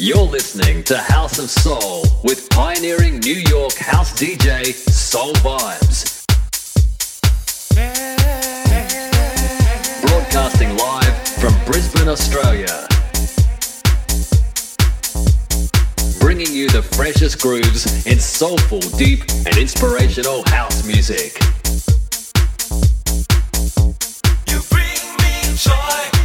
You're listening to Haus of SOL with pioneering New York house DJ SOL Vibes. Broadcasting live from Brisbane, Australia. Bringing you the freshest grooves in soulful, deep, and inspirational house music. You bring me joy.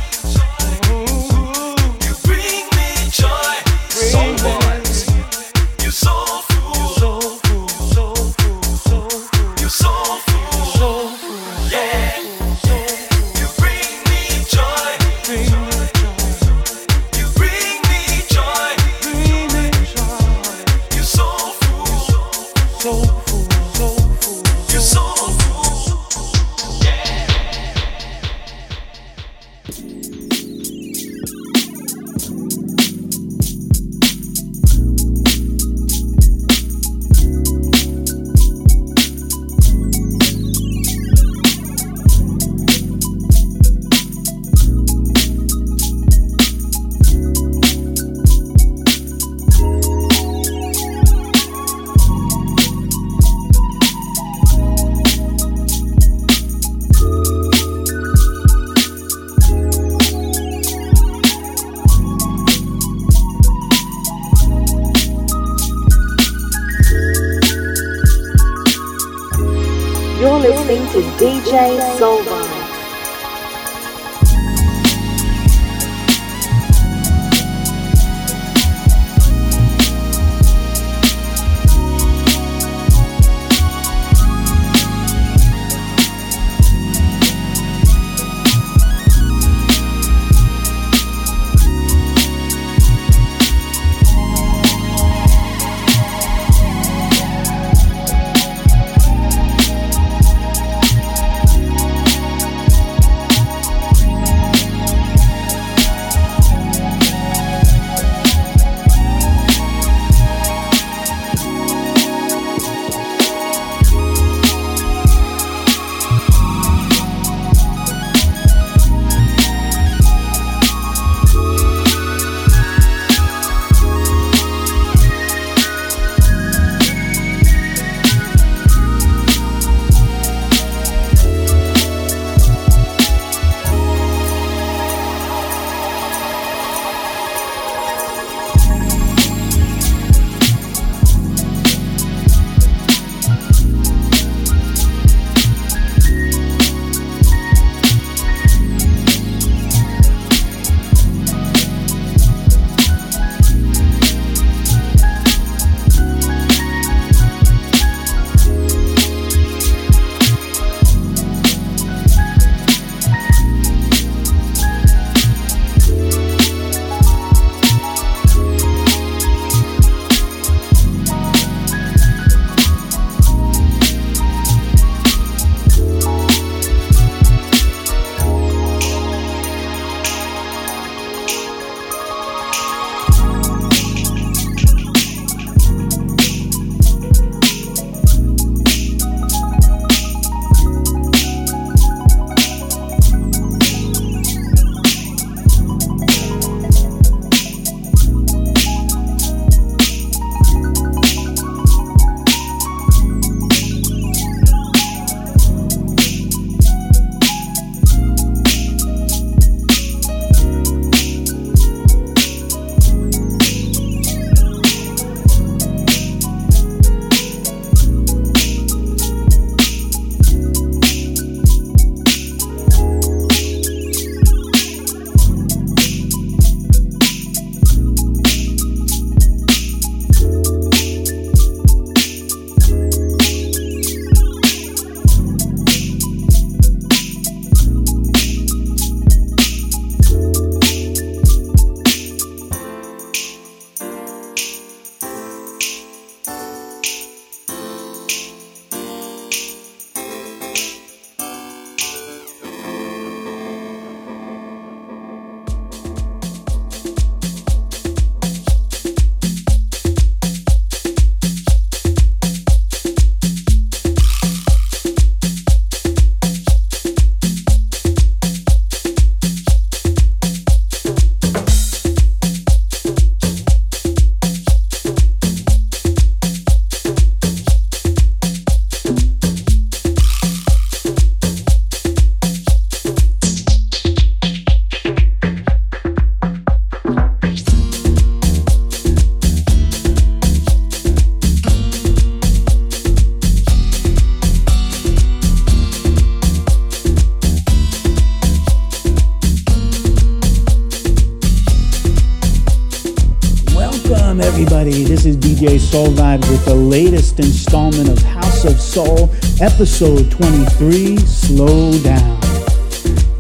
SOL Vibes with the latest installment of Haus of SOL, episode 23 Slow Down.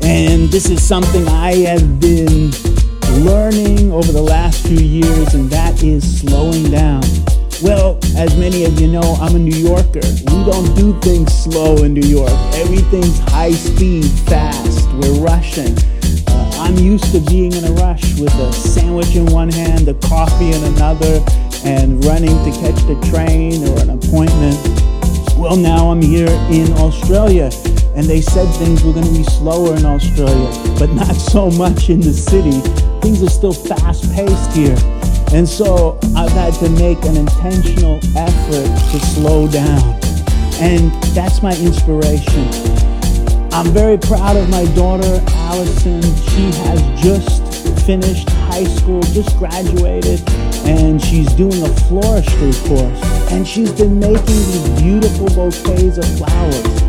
And this is something I have been learning over the last few years, and that is slowing down. Well, as many of you know, I'm a New Yorker. We don't do things slow in New York. Everything's high speed, fast. We're rushing. Uh, I'm used to being in a rush with a sandwich in one hand, a coffee in another, and running to catch the train or an appointment. Well, now I'm here in Australia, and they said things were going to be slower in Australia, but not so much in the city. Things are still fast paced here. And so I've had to make an intentional effort to slow down. And that's my inspiration. I'm very proud of my daughter, Allison. She has just finished high school, just graduated, and she's doing a floristry course. And she's been making these beautiful bouquets of flowers.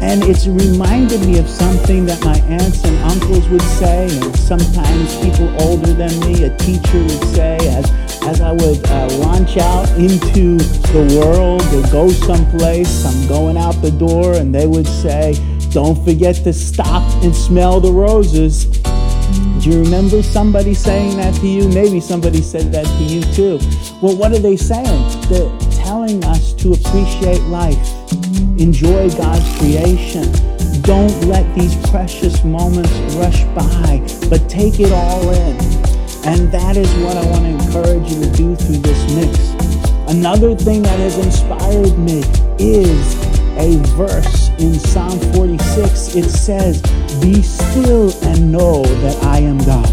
And it's reminded me of something that my aunts and uncles would say, and sometimes people older than me, a teacher would say, as, as I would uh, launch out into the world or go someplace, I'm going out the door, and they would say, don't forget to stop and smell the roses. Do you remember somebody saying that to you? Maybe somebody said that to you too. Well, what are they saying? They're telling us to appreciate life, enjoy God's creation. Don't let these precious moments rush by, but take it all in. And that is what I want to encourage you to do through this mix. Another thing that has inspired me is a verse in Psalm 46. It says, Be still and know that I am God.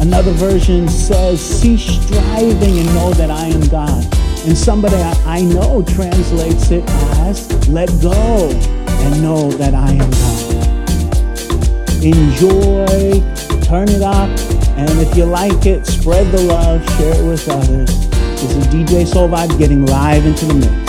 Another version says, Cease striving and know that I am God. And somebody I know translates it as, Let go and know that I am God. Enjoy, turn it up, and if you like it, spread the love, share it with others. This is DJ SOL Vibe getting live into the mix.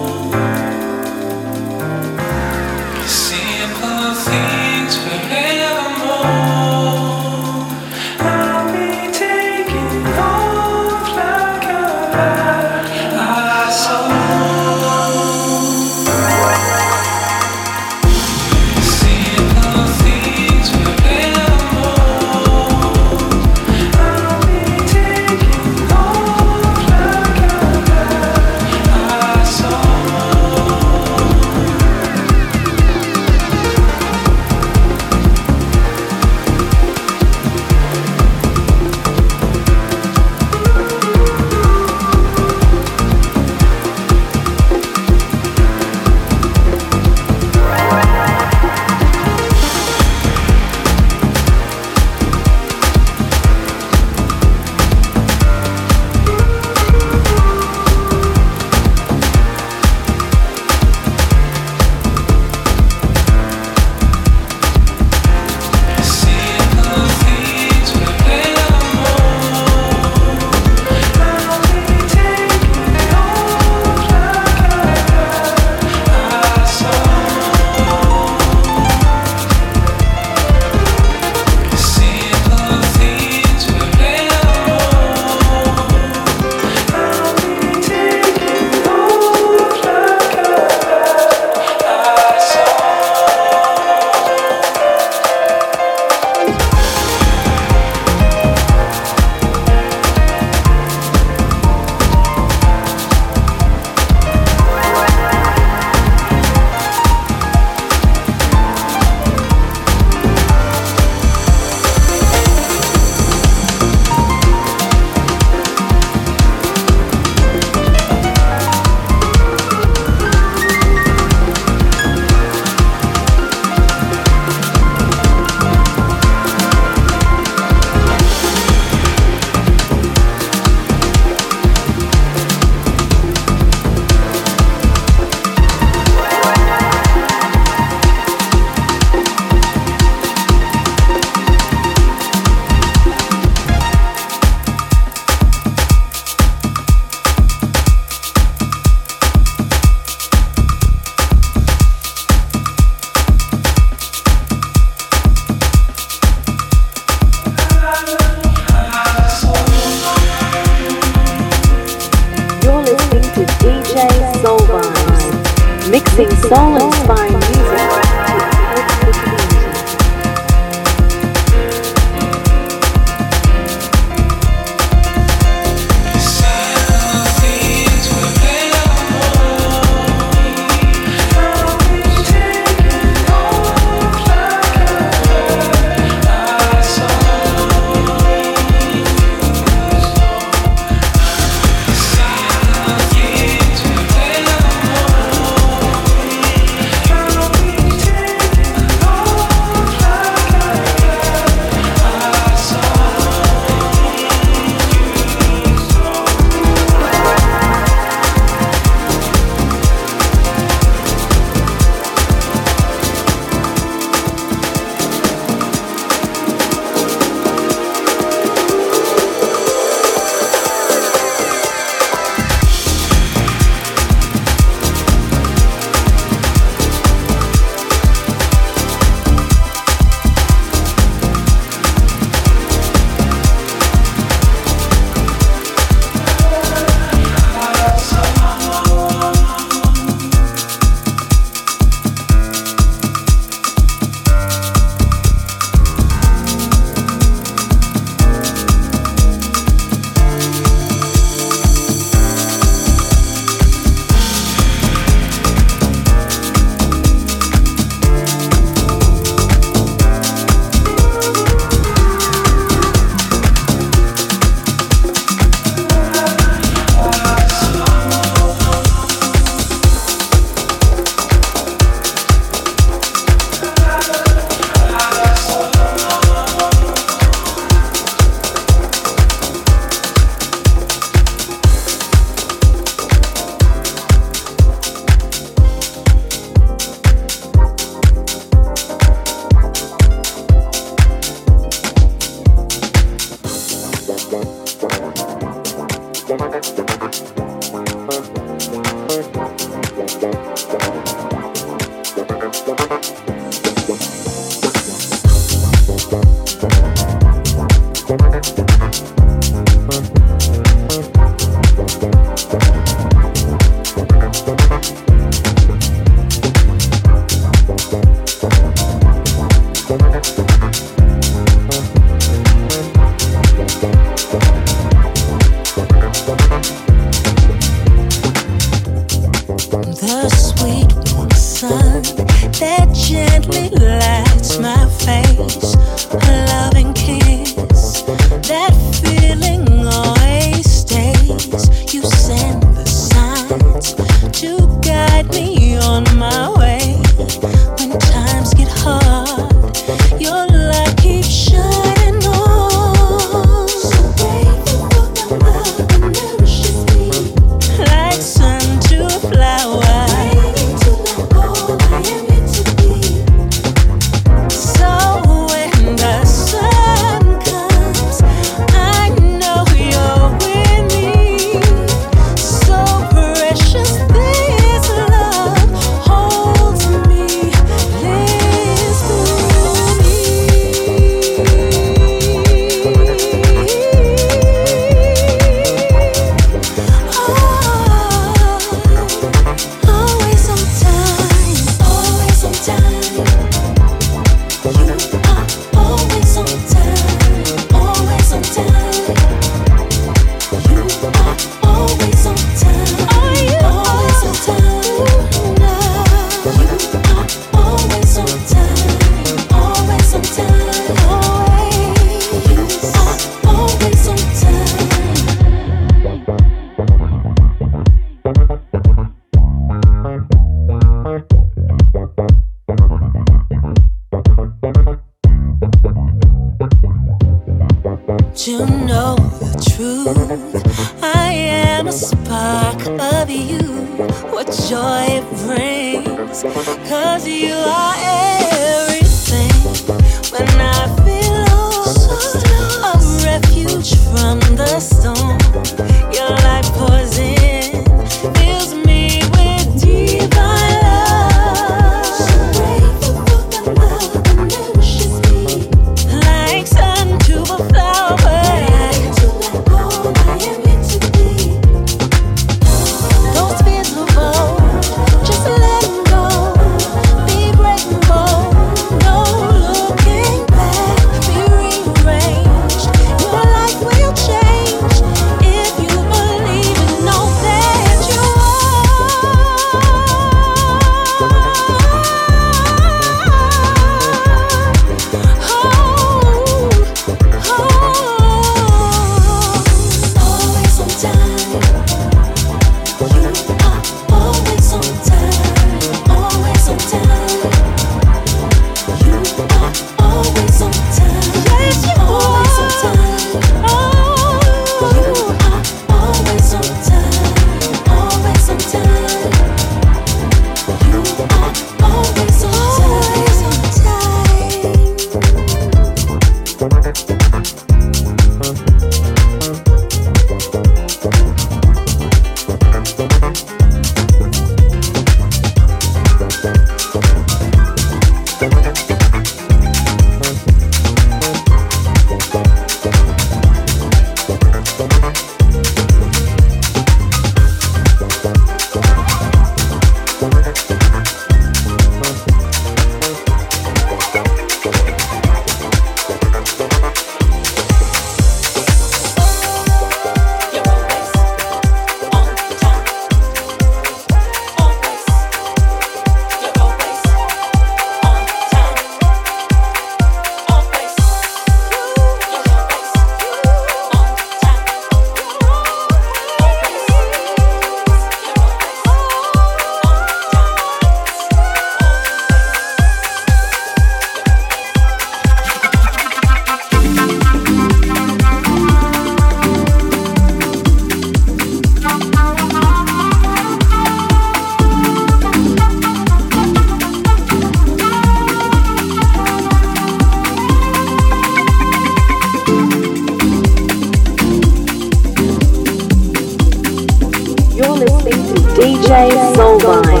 Soulvine.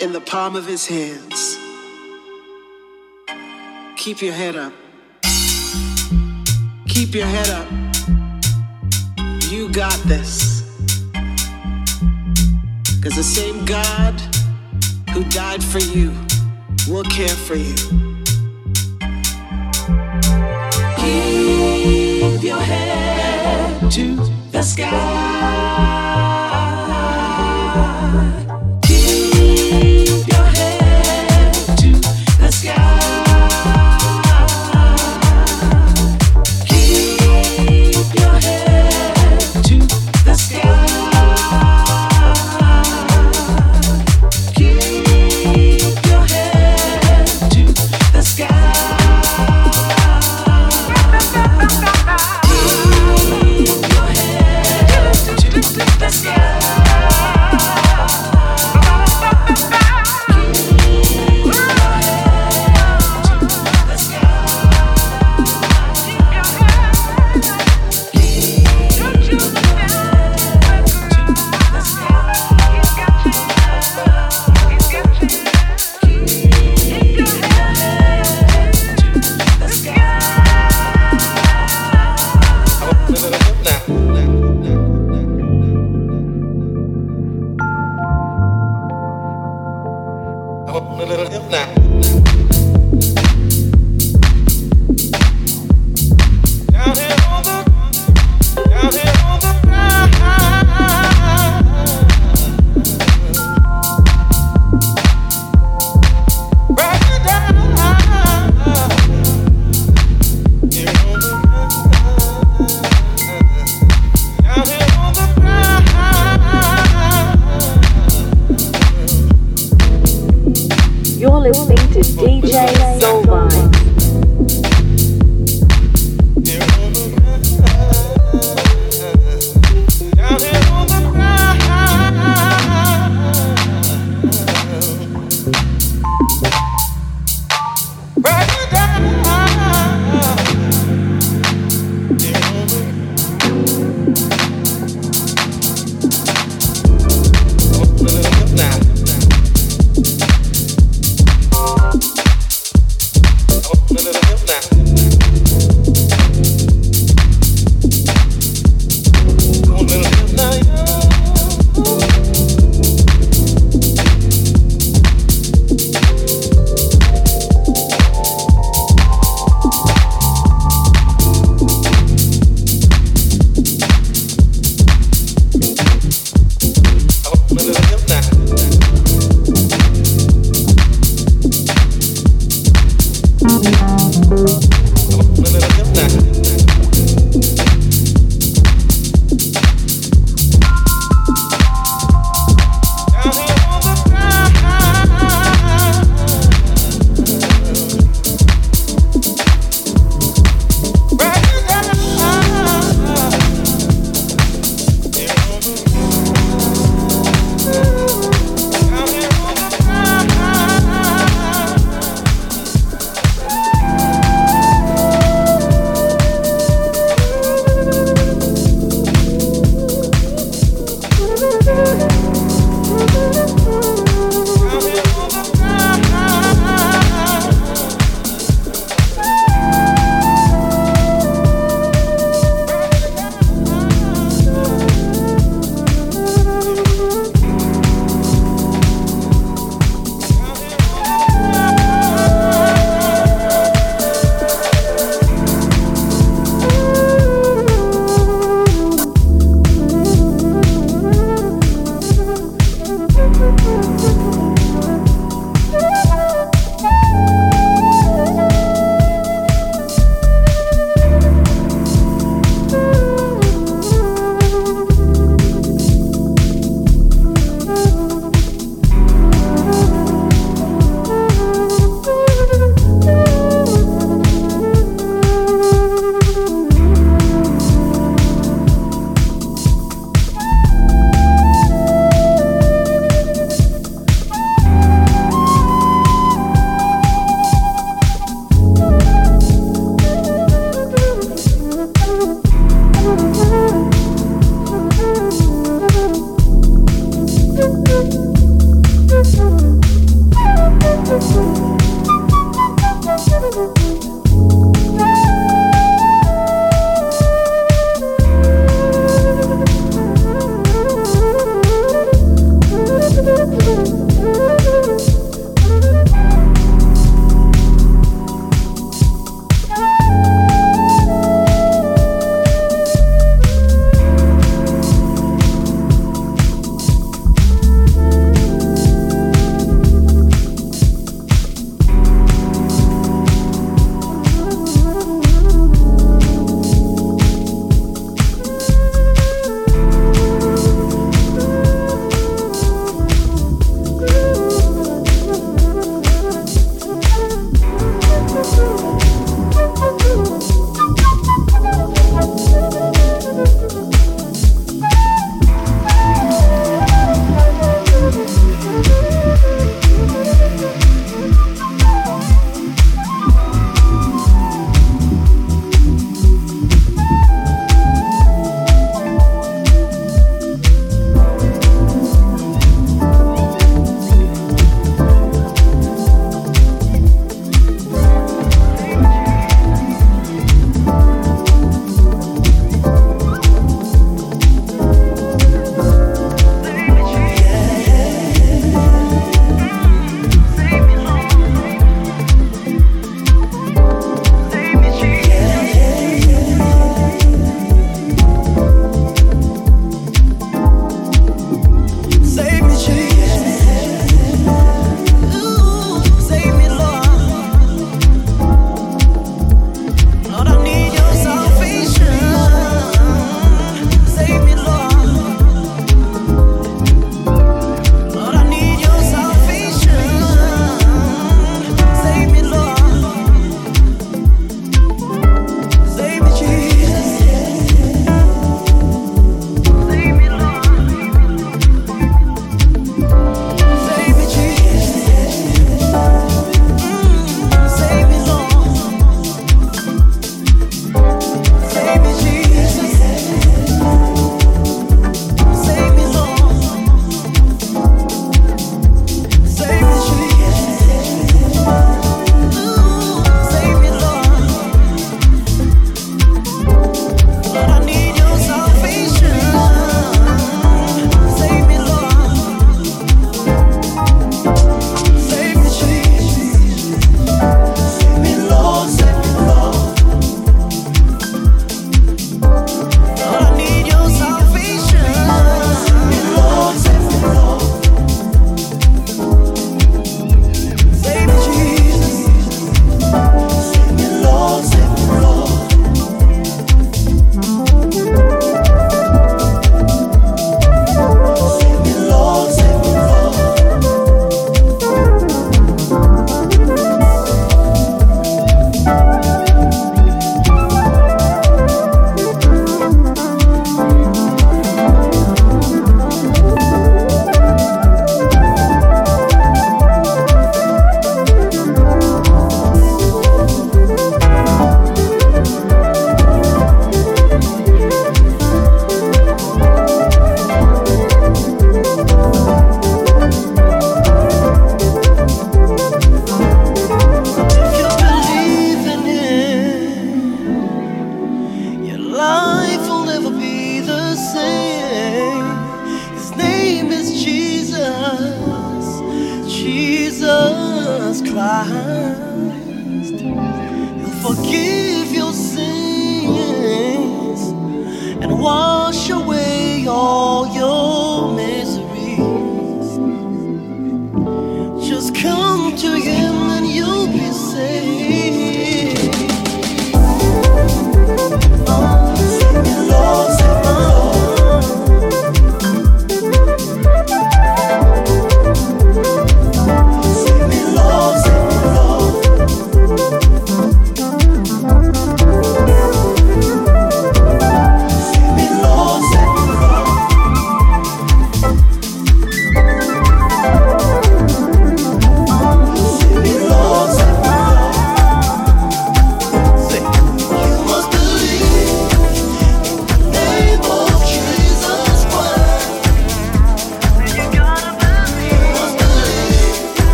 In the palm of his hands. Keep your head up. Keep your head up. You got this. Because the same God who died for you will care for you. Keep your head to the sky.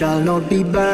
Shall not be burned.